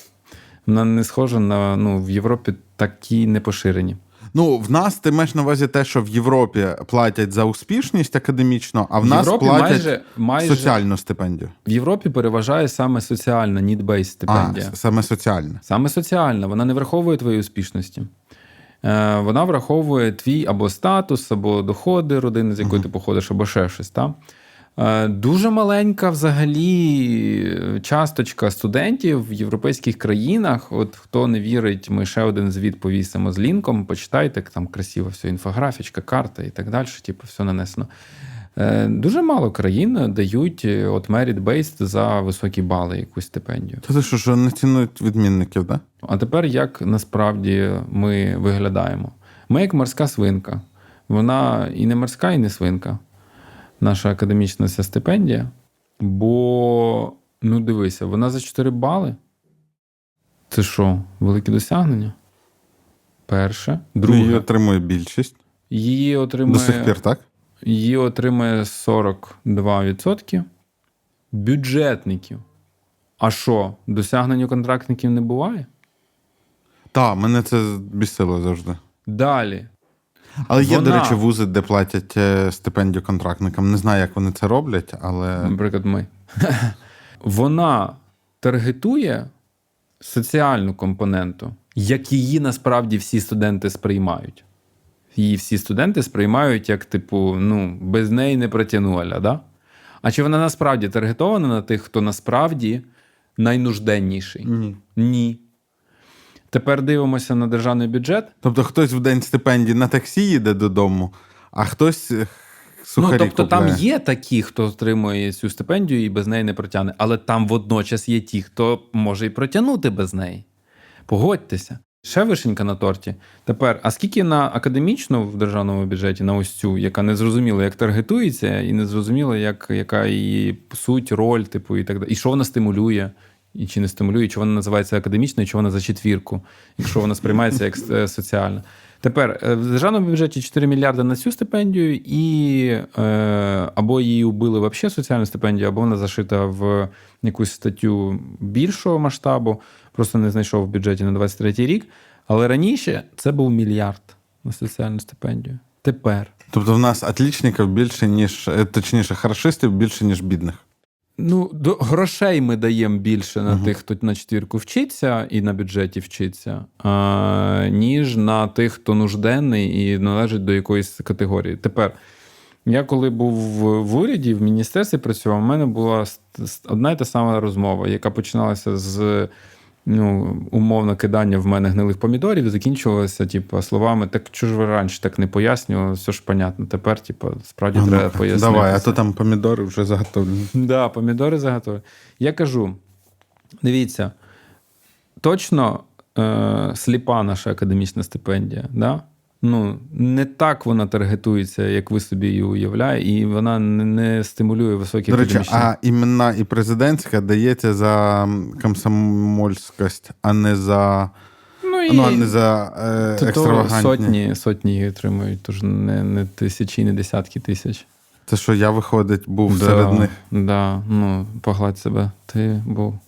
Вона не схожа на ну, в Європі такі не поширені. Ну, в нас ти маєш на увазі те, що в Європі платять за успішність академічно, а в, В нас Європі платять майже- майже- соціальну стипендію. В Європі переважає саме соціальна need-based стипендія. с- саме соціальна. Саме соціальна, вона не враховує твої успішності. Е, вона враховує твій або статус, або доходи родини, з якої ти походиш, або ще щось. Та? Е, Дуже маленька взагалі часточка студентів в європейських країнах. От хто не вірить, ми ще один звіт повісимо з лінком. Почитайте, там красиво все, інфографічка, карта і так далі. Типу, все нанесено. Е, Дуже мало країн дають е, от merit-based за високі бали якусь стипендію. То ти що, що не цінують відмінників, да? А тепер як насправді ми виглядаємо? Ми як морська свинка. Вона і не морська, і не свинка. Наша академічна ця стипендія. Бо, ну дивися, вона за 4 бали. Це що, велике досягнення? Перше. Ну, її отримує більшість. Її отримує, До сих пір, так? її отримує 42% бюджетників. А що, досягнення контрактників не буває? Так, мене це бісило завжди. Далі. Але є, до речі, вузи, де платять е, стипендію контрактникам. Не знаю, як вони це роблять, але наприклад, ми. [LAUGHS] Вона таргетує соціальну компоненту, як її насправді всі студенти сприймають. Її всі студенти сприймають як, типу, ну, без неї не протягну, аля, да? А чи вона насправді таргетована на тих, хто насправді найнужденніший? ні. Ні. Тепер дивимося на державний бюджет. Тобто хтось в день стипендії на таксі їде додому, а хтось е, сухарі ну, тобто купляє. там є такі, хто отримує цю стипендію і без неї не протягне, але там водночас є ті, хто може і протягнути без неї. Погодьтеся. Ще вишенька на торті. Тепер, а скільки на академічну в державному бюджеті, на ось цю, яка не зрозуміла, як таргетується, і не зрозуміла, як, яка її суть, роль, типу, і так далі. І що вона стимулює, і чи не стимулює, чи вона називається академічною, чи вона за четвірку, якщо вона сприймається як е, соціальна. Тепер е, в державному бюджеті 4 мільярди на цю стипендію, і е, або її убили взагалі соціальну стипендію, або вона зашита в якусь статтю більшого масштабу, просто не знайшов в бюджеті на 23 рік. Але раніше це був мільярд на соціальну стипендію. Тепер. Тобто в нас отлічників більше, ніж е, точніше, хорошистів більше, ніж бідних. Ну, до грошей ми даємо більше на тих, хто на четвірку вчиться і на бюджеті вчиться, а, ніж на тих, хто нужденний і належить до якоїсь категорії. Тепер, я коли був в, уряді, в міністерстві працював, у мене була одна і та сама розмова, яка починалася з ну, умовно кидання в мене гнилих помідорів, закінчувалося, типу, словами: так чого ж ви раніше так не пояснювали, все ж понятно. Тепер, типу, справді А треба пояснити. Давай, а то там помідори вже заготовлені. Да, помідори заготовлені. Я кажу: дивіться, точно е, сліпа наша академічна стипендія. Да? Ну, не так вона таргетується, як ви собі її уявляєте, і вона не, стимулює високі До речі, а іменна і президентська дається за комсомольськость, а не за, ну, ну, а не за е, екстравагантні. сотні, сотні її отримують, тож не, не тисячі, не десятки тисяч. Це що я, виходить, був да, серед них. Да, ну, погладь себе, ти був.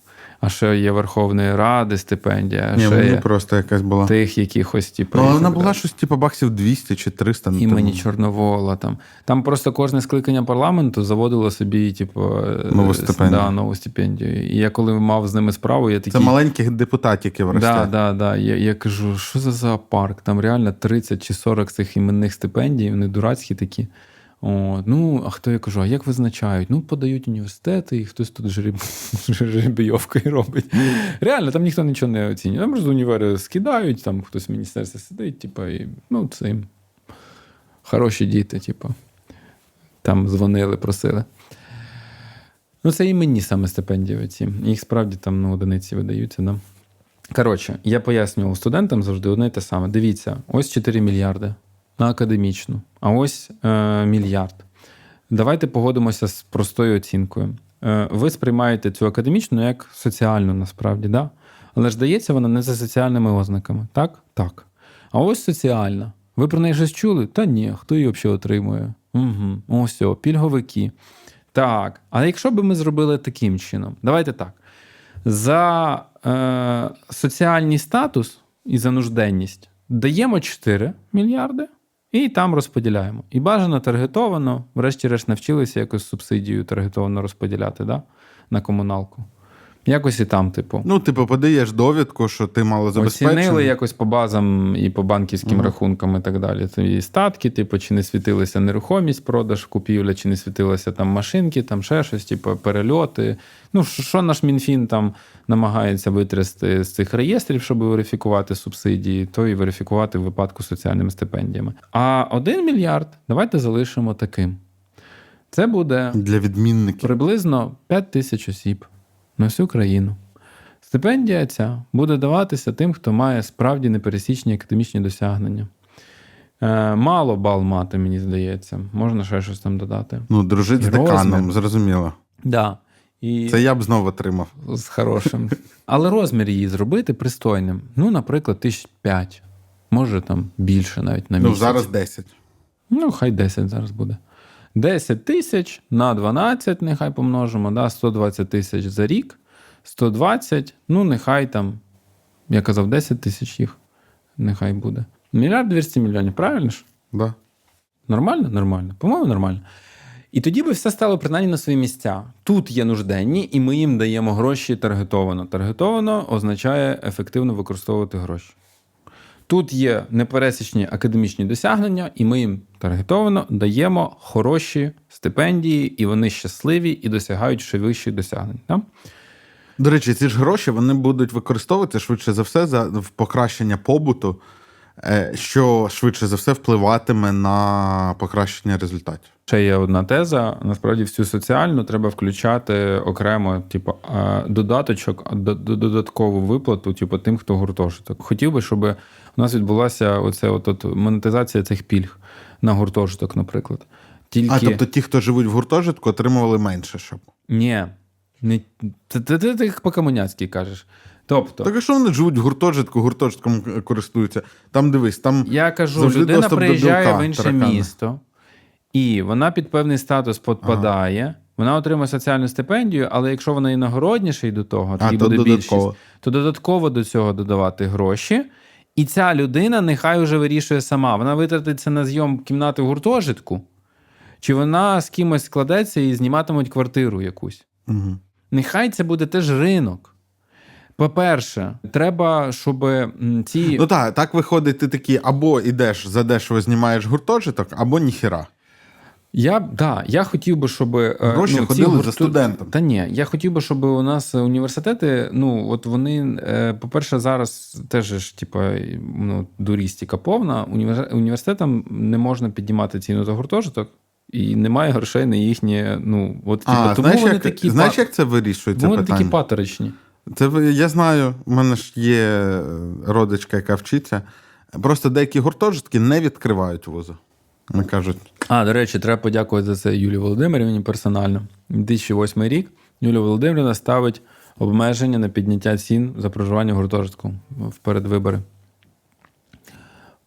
А ще є Верховної Ради стипендія, Ні, ще мені є просто якась була. тих якихось, типу, Ну, але вона була щось, типу, баксів 200 чи 300. ну, імені. Чорновола. Там. там просто кожне скликання парламенту заводило собі, типу, е, Нову стипендію. Да, нову стипендію. І я коли мав з ними справу, я такий. Це маленьких депутатів росте. Да, да, да. Я, я кажу, що за зоопарк? Там реально 30 чи 40 цих іменних стипендій, вони дурацькі такі. О, ну, а хто я кажу, а як визначають? Ну, подають університети, і хтось тут жереб... [LAUGHS] жеребйовкою робить. Реально, там ніхто нічого не оцінює. Там з універи скидають, там хтось в міністерстві сидить, типу, і ну, це їм хороші діти, типу. Там дзвонили, просили. Ну, це і мені саме стипендії оці. Їх справді там ну, одиниці видаються. Да? Коротше, я пояснював студентам завжди одне й те саме. Дивіться, ось 4 мільярди на академічну, а ось е, мільярд. Давайте погодимося з простою оцінкою. Е, ви сприймаєте цю академічну як соціальну, насправді, да? але ж дається вона не за соціальними ознаками. Так? Так. А ось соціальна. Ви про неї щось чули? Та ні, хто її взагалі отримує? Угу. Ось, о, пільговики. Так. А якщо б ми зробили таким чином, давайте так. За е, соціальний статус і за нужденність даємо 4 мільярди і там розподіляємо. І бажано таргетовано, врешті-решт, навчилися якось субсидію таргетовано розподіляти да? на комуналку. Якось і там, типу. Ну, типу, подаєш довідку, що ти мало забезпечений. Оцінили якось по базам і по банківським Мгм. рахункам і так далі. І статки, типу, чи не світилася нерухомість, продаж, купівля, чи не світилися там машинки, там ще щось, типу, перельоти. Ну, що наш МінФін там намагається витрясти з цих реєстрів, щоб верифікувати субсидії, то і верифікувати в випадку з соціальними стипендіями. А один мільярд давайте залишимо таким. Це буде Для відмінників. приблизно 5 тисяч осіб на всю країну. Стипендія ця буде даватися тим, хто має справді непересічні академічні досягнення. Е, мало бал мати, мені здається. Можна ще щось там додати. Ну, дружить з І розмір. деканом, зрозуміло. Да. І Це я б знову отримав. з хорошим. Але розмір її зробити пристойним. Ну, наприклад, тисяч п'ять. Може там більше навіть на Ну, зараз 10. Ну, хай 10 зараз буде. 10 тисяч на 12, нехай помножимо, да, 120 тисяч за рік. 120, ну, нехай там, я казав, 10 тисяч їх. Нехай буде. Мільярд 200 мільйонів, правильно ж? Да. Нормально? Нормально. По-моєму, нормально. І тоді би все стало принаймні на свої місця. Тут є нужденні, і ми їм даємо гроші таргетовано. Таргетовано означає ефективно використовувати гроші. Тут є непересічні академічні досягнення, і ми їм таргетовано даємо хороші стипендії, і вони щасливі і досягають ще вищих досягнень. Да? До речі, ці ж гроші вони будуть використовувати швидше за все за в покращення побуту, що швидше за все впливатиме на покращення результатів. Ще є одна теза. Насправді, всю соціальну треба включати окремо, типу, додаточок, додаткову виплату, типу, тим, хто гуртожиток. Хотів би, щоб у нас відбулася оце от, от монетизація цих пільг на гуртожиток, наприклад. Тільки А тобто ті, хто живуть в гуртожитку, отримували менше, щоб. ні, не ти, ти, ти, ти по-комуняцьки кажеш. Тобто, Так а що вони живуть в гуртожитку, гуртожитком користуються? Там дивись, там Я кажу, Завжди людина до приїжджає білка, в інше таракана. місто, і вона під певний статус підпадає. Вона отримує соціальну стипендію, але якщо вона іногородніша і до того, а, то буде додатково. більшість, то додатково до цього додавати гроші. І ця людина нехай вже вирішує сама. Вона витратиться на зйом кімнати в гуртожитку, чи вона з кимось складеться і зніматимуть квартиру якусь. Угу. Нехай це буде теж ринок. По-перше, треба, щоб ці. Ну так, так виходить, ти такий або йдеш за дешево знімаєш гуртожиток, або ніхіра. Я да, я хотів би, щоб е, Гроші ці ходили за студентом. Та ні, я хотів би, щоб у нас університети, ну от вони, е, по-перше, зараз теж ж, типу, ну, дурістіка повна. Університетам не можна піднімати ціну за гуртожиток, і немає грошей на їхнє. Ну от типу, А, тому знаєш, вони як, такі знаєш, як це вирішується вони питання? такі паторичні. Це я знаю, у мене ж є е, родичка, яка вчиться. Просто деякі гуртожитки не відкривають вузи. Вони кажуть, А, до речі, треба подякувати за це Юлії Володимирівні персонально. 2008 рік Юлія Володимирівна ставить обмеження на підняття цін за проживання в гуртожитку в передвибори.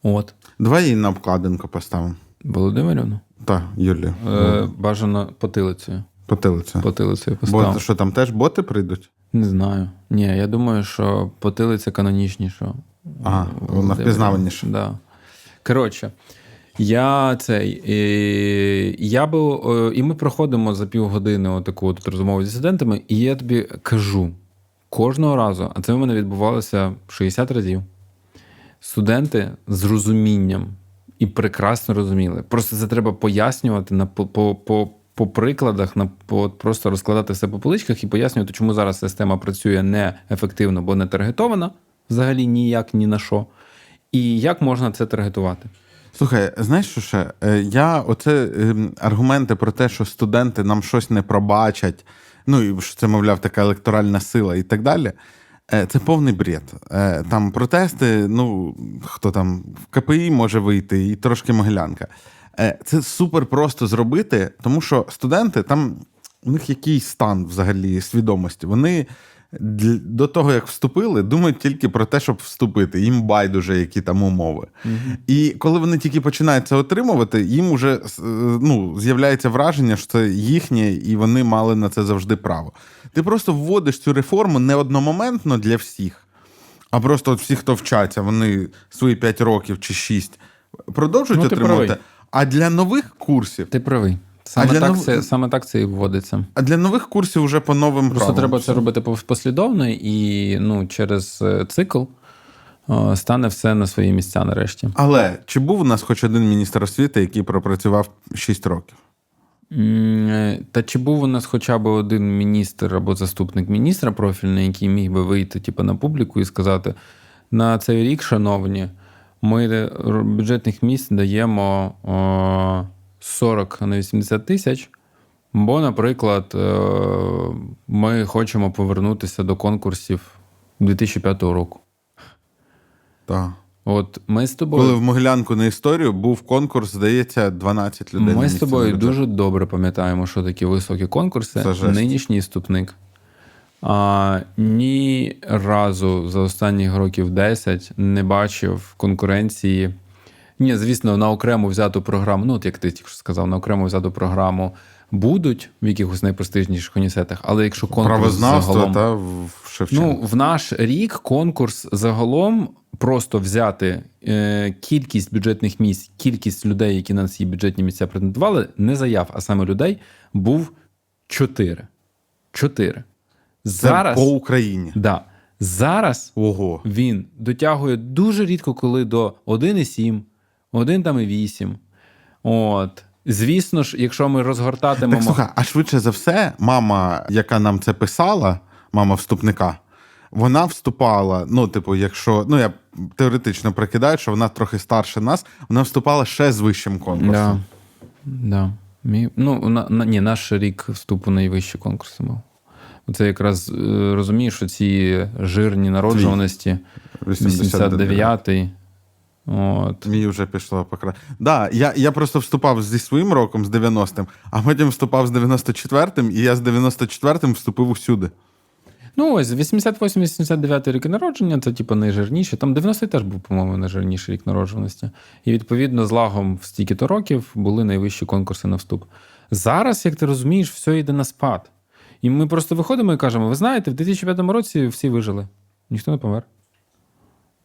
От. давай її на обкладинку поставимо. Володимирівну? Так, Юлію. Е, бажано потилицею. Потилиця. Потилицею Бо що там теж боти прийдуть? Не знаю. Ні, я думаю, що потилиця канонічніша. Ага, вона впізнаваніша. Да. Коротше, я цей. е, я би, е, і ми проходимо за півгодини отаку от розмову зі студентами, і я тобі кажу кожного разу, а це в мене відбувалося 60 разів. Студенти з розумінням і прекрасно розуміли. Просто це треба пояснювати на по, по, по, по прикладах, на по, просто розкладати все по поличках і пояснювати, чому зараз система працює неефективно, бо не таргетована взагалі ніяк ні на що. І як можна це таргетувати? Слухай, знаєш що ще? Е, Я оце ем, аргументи про те, що студенти нам щось не пробачать, ну і що це, мовляв, така електоральна сила і так далі. е, Це повний бред. Е, Там протести, ну хто там в КПІ може вийти, і трошки могилянка. Е, Це супер просто зробити, тому що студенти там у них якийсь стан взагалі свідомості. Вони до того, як вступили, думають тільки про те, щоб вступити. Їм байдуже, які там умови. І коли вони тільки починають це отримувати, їм вже е, ну, з'являється враження, що це їхнє, і вони мали на це завжди право. Ти просто вводиш цю реформу не одномоментно для всіх, а просто от всі, хто вчаться, вони свої 5 років чи 6 продовжують Ну, отримувати. правий. А для нових курсів, Ти правий. Саме, для так, нов- це, саме так це і вводиться. а для нових курсів вже по новим Просто правилам. треба це робити пос- послідовно і ну, через е, цикл е, стане все на свої місця нарешті. Але чи був у нас хоч один міністр освіти, який пропрацював 6 років? Е, Та чи був у нас хоча б один міністр або заступник міністра профільний, який міг би вийти типу, на публіку і сказати: на цей рік, шановні, ми бюджетних місць даємо 40 на 80 тисяч. Бо, наприклад, е, ми хочемо повернутися до конкурсів 2005 року. Так. От ми з тобою. Коли в Могилянку на історію був конкурс, здається, 12 людей. Ми з тобою дуже добре пам'ятаємо, що такі високі конкурси. Це жесть. Нинішній вступник. А, ні разу за останніх років 10 не бачив конкуренції. Ні, звісно, на окрему взяту програму, ну, от як ти тільки що сказав, на окрему взяту програму будуть в якихось найпрестижніших університетах, але якщо конкурс правознавство загалом... та в Шевченко. Ну, в наш рік конкурс загалом просто взяти е, кількість бюджетних місць, кількість людей, які на ці бюджетні місця претендували, не заяв, а саме людей був чотири. Чотири. Зараз, по Україні. да, зараз Ого. він дотягує дуже рідко, коли до 1,7, 1 там і 8. От. Звісно ж, якщо ми розгортатимемо. Так слухай, а швидше за все, мама, яка нам це писала, мама вступника, вона вступала. Ну, типу, якщо ну я теоретично прикидаю, що вона трохи старше нас, вона вступала ще з вищим конкурсом. Да. Да. Мій, ну, на, на, ні, наш рік вступу на найвищі конкурси був. Це якраз е, розумієш, що ці жирні народжуваності 89-й. От. Мій вже пішло покра. Да, я, я просто вступав зі своїм роком, з 90-м, а потім вступав з 94-м, і я з 94-м вступив усюди. Ну, ось 88-89 рік народження, це типу найжирніші. Там 90-й теж був, по-моєму, найжирніший рік народжуваності. І відповідно з лагом в стільки-то років були найвищі конкурси на вступ. Зараз, як ти розумієш, все йде на спад. І ми просто виходимо і кажемо: ви знаєте, в 2005 році всі вижили, ніхто не помер.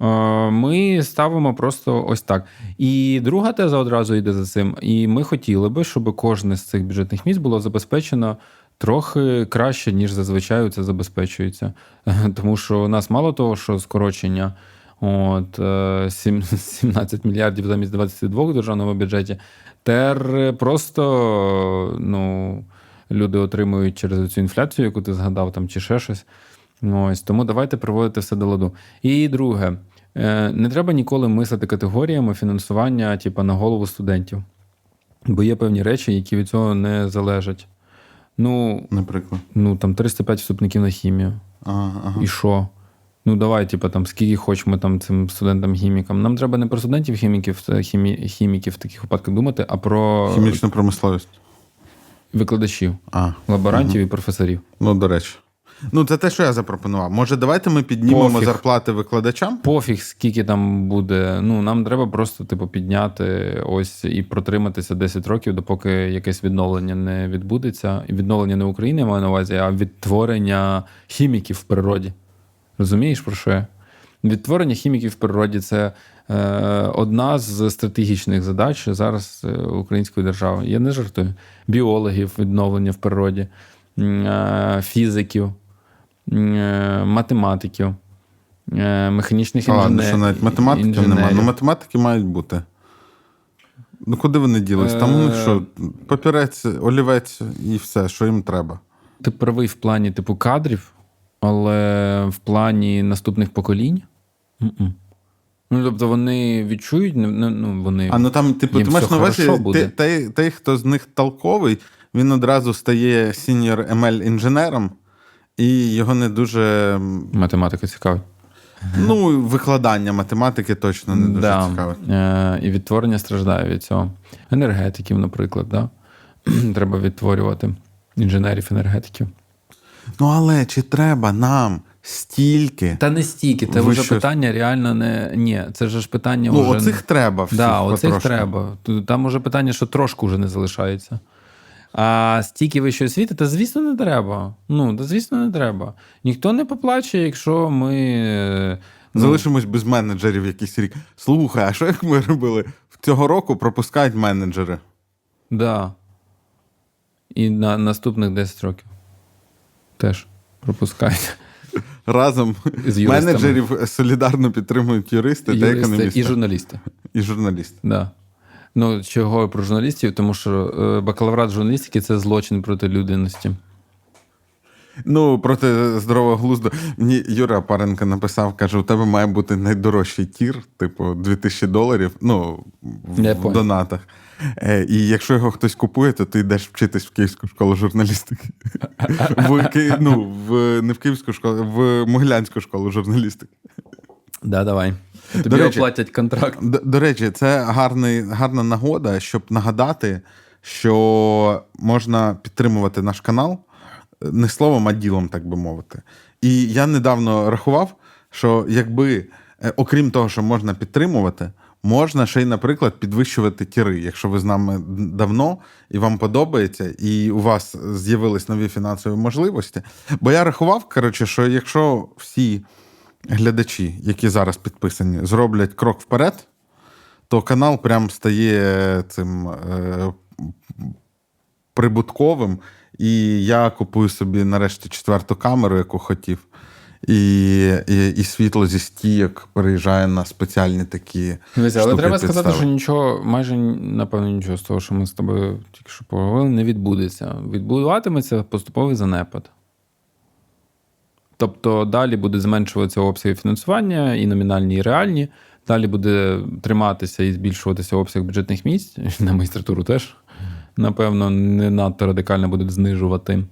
Е, Ми ставимо просто ось так. І друга теза одразу йде за цим. І ми хотіли би, щоб кожне з цих бюджетних місць було забезпечено трохи краще, ніж зазвичай це забезпечується. [LAUGHS] Тому що у нас мало того, що скорочення. От е, 17 [LAUGHS] мільярдів замість 22 в державному бюджеті. Тер просто ну, люди отримують через цю інфляцію, яку ти згадав, там чи ще щось. Ось тому давайте приводити все до ладу. І друге, е, не треба ніколи мислити категоріями фінансування, типу, на голову студентів. Бо є певні речі, які від цього не залежать. Ну, наприклад. ну там 305 вступників на хімію. Ага, ага. І що? Ну, давай, типу, там, скільки хочемо там цим студентам-хімікам. Нам треба не про студентів-хіміків, е, хімі, хіміків в таких випадках думати, а про Хімічну промисловість. Викладачів, А, лаборантів і професорів. ну, до речі. Ну, це те, що я запропонував. Може, давайте ми піднімемо Пофіг. зарплати викладачам? Пофіг, скільки там буде. Ну, нам треба просто, типу, підняти ось і протриматися 10 років, допоки якесь відновлення не відбудеться. І відновлення не України я маю на увазі, а відтворення хіміків в природі. Розумієш, про що я? Відтворення хіміків в природі це одна з стратегічних задач зараз е, української держави. Я не жартую. Біологів, відновлення в природі, е, фізиків, е, математиків, е, механічних Ладно, інженерів. що навіть математиків немає. Ну, математики мають бути. Ну, куди вони ділись? Там у них Е. що, папірець, олівець і все, що їм треба. Ти правий в плані типу кадрів, але в плані наступних поколінь. м-м. Ну, тобто вони відчують, не- не- ну, вони. А ну там, типу, ти маєш на увазі, той, той, хто з них толковий, він одразу стає senior ML інженером, і його не дуже. Математика цікавить. Ну, викладання математики точно не дуже да. цікавить. Е, і відтворення страждає від цього. Енергетиків, наприклад, да? [CLEARS THROAT] треба відтворювати інженерів, енергетиків. Ну, але чи треба нам стільки? Та не стільки, це Ви вже що? питання реально не. Ні, це ж питання Ну, вже... оцих треба всіх Да, оцих потрошки. треба. Там уже питання, що трошку вже не залишається. А стільки вищої освіти, та звісно, не треба. Ну, та звісно, не треба. Ніхто не поплаче, якщо ми. е, ну, Залишимось без менеджерів якийсь рік. Слухай, а що як ми робили? Цього року пропускають менеджери. Да. І на наступних 10 років теж пропускають. Разом З менеджерів солідарно підтримують юристи, та економісти. і журналісти. І журналісти. Да. Ну, чого про журналістів? Тому що е, бакалаврат журналістики це злочин проти людяності. Ну, проти здорового глузду. Мені Юра Паренко написав, каже: у тебе має бути найдорожчий tier, типу 2000 доларів, ну, в, донатах. Е, і якщо його хтось купує, то ти йдеш вчитись в Київську школу журналістики. в, ну, в, не в Київську школу, в Могилянську школу журналістики. Да, давай. Тобі До речі- оплатять контракт. До, до речі, це гарний, гарна нагода, щоб нагадати, що можна підтримувати наш канал не словом, а ділом, так би мовити. І я недавно рахував, що якби, е, окрім того, що можна підтримувати, можна ще й, наприклад, підвищувати тіри, якщо ви з нами давно і вам подобається, і у вас з'явились нові фінансові можливості. Бо я рахував, коротше, що якщо всі глядачі, які зараз підписані, зроблять крок вперед, то канал прям стає цим е, прибутковим. І я купую собі нарешті четверту камеру, яку хотів. І, і, і світло зі стійок переїжджає на спеціальні такі. Дивіться, але треба сказати, що нічого, майже напевно, нічого з того, що ми з тобою тільки що поговорили, не відбудеться. Відбуватиметься поступовий занепад. Тобто далі буде зменшуватися обсяги фінансування і номінальні, і реальні. Далі буде триматися і збільшуватися обсяг бюджетних місць. [LAUGHS] На магістратуру теж, напевно, не надто радикально будуть знижувати.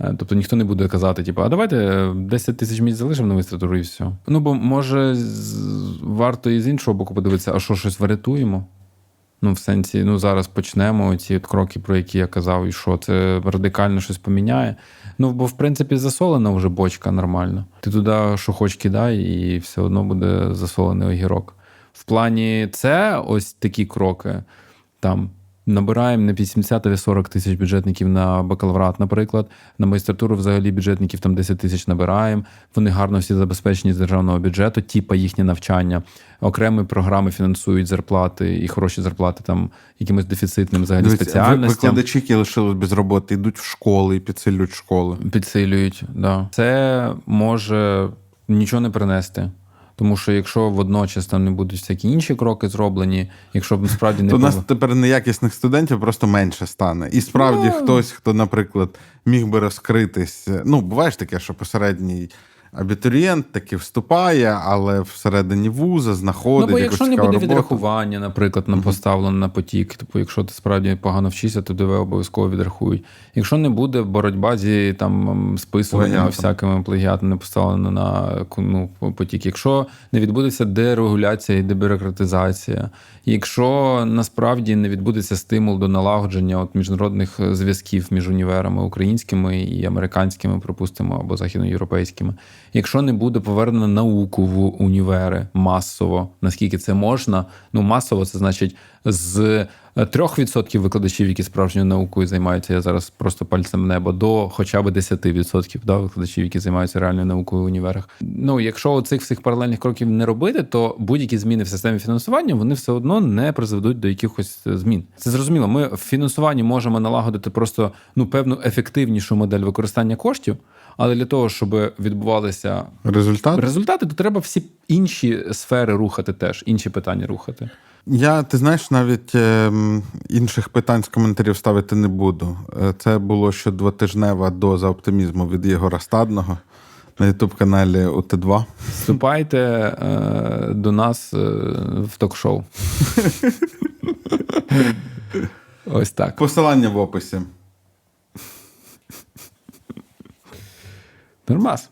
Е, Тобто ніхто не буде казати, типу, а давайте 10 тисяч місць залишимо на магістратуру і все. Ну, бо може варто і з іншого боку подивитися, а що щось врятуємо? Ну, в сенсі, ну зараз почнемо ці от кроки, про які я казав, і що це радикально щось поміняє. Ну, бо в принципі засолена вже бочка нормально. Ти туди, що хоч кидай, і все одно буде засолений огірок. В плані це ось такі кроки. Там набираємо на 80 або 40 тисяч бюджетників на бакалаврат, наприклад. На магістратуру взагалі бюджетників там 10 тисяч набираємо. Вони гарно всі забезпечені з державного бюджету, типа їхнє навчання. Окремі програми фінансують зарплати і хороші зарплати там якимось дефіцитним взагалі спеціальностям. Викладачі, які лишились без роботи, йдуть в школи і підсилюють школи. Підсилюють, да. Це може нічого не принести. Тому що якщо водночас там не будуть всякі інші кроки зроблені, якщо б справді не То у нас було- тепер неякісних студентів просто менше стане. І справді Ну. хтось, хто, наприклад, міг би розкритись. Ну, буває ж таке, що посередній абітурієнт таки вступає, але всередині вуза знаходить. Ну, бо якщо не буде роботу. відрахування, наприклад, на поставлено на потік, типу, якщо ти справді погано вчишся, то тебе обов'язково відрахують. Якщо не буде боротьба зі там списуваннями, Плагіатом. всякими плагіатами, не поставлено на ну, потік, якщо не відбудеться дерегуляція і дебюрократизація, якщо насправді не відбудеться стимул до налагодження от міжнародних е, зв'язків між універами українськими і американськими, припустимо, або західноєвропейськими, якщо не буде повернено науку в універи масово, наскільки це можна, ну масово це значить з е, 3% викладачів, які справжньою наукою займаються, я зараз просто пальцем небо, до хоча б 10% да, викладачів, які займаються реальною наукою в універах. Ну, якщо цих всіх паралельних кроків не робити, то будь-які зміни в системі фінансування вони все одно не призведуть до якихось е, змін. Це зрозуміло. Ми в фінансуванні можемо налагодити просто ну певну ефективнішу модель використання коштів, але для того, щоб відбувалися Результат? результати, то треба всі інші сфери рухати теж, інші питання рухати. Я, ти знаєш, навіть ем, інших питань з коментарів ставити не буду. Е, Це було ще двотижнева доза оптимізму від Єгора Стадного на ютуб-каналі УТ2. Вступайте е, до нас е, в ток-шоу. [LAUGHS] Ось так. Посилання в описі. Pero más.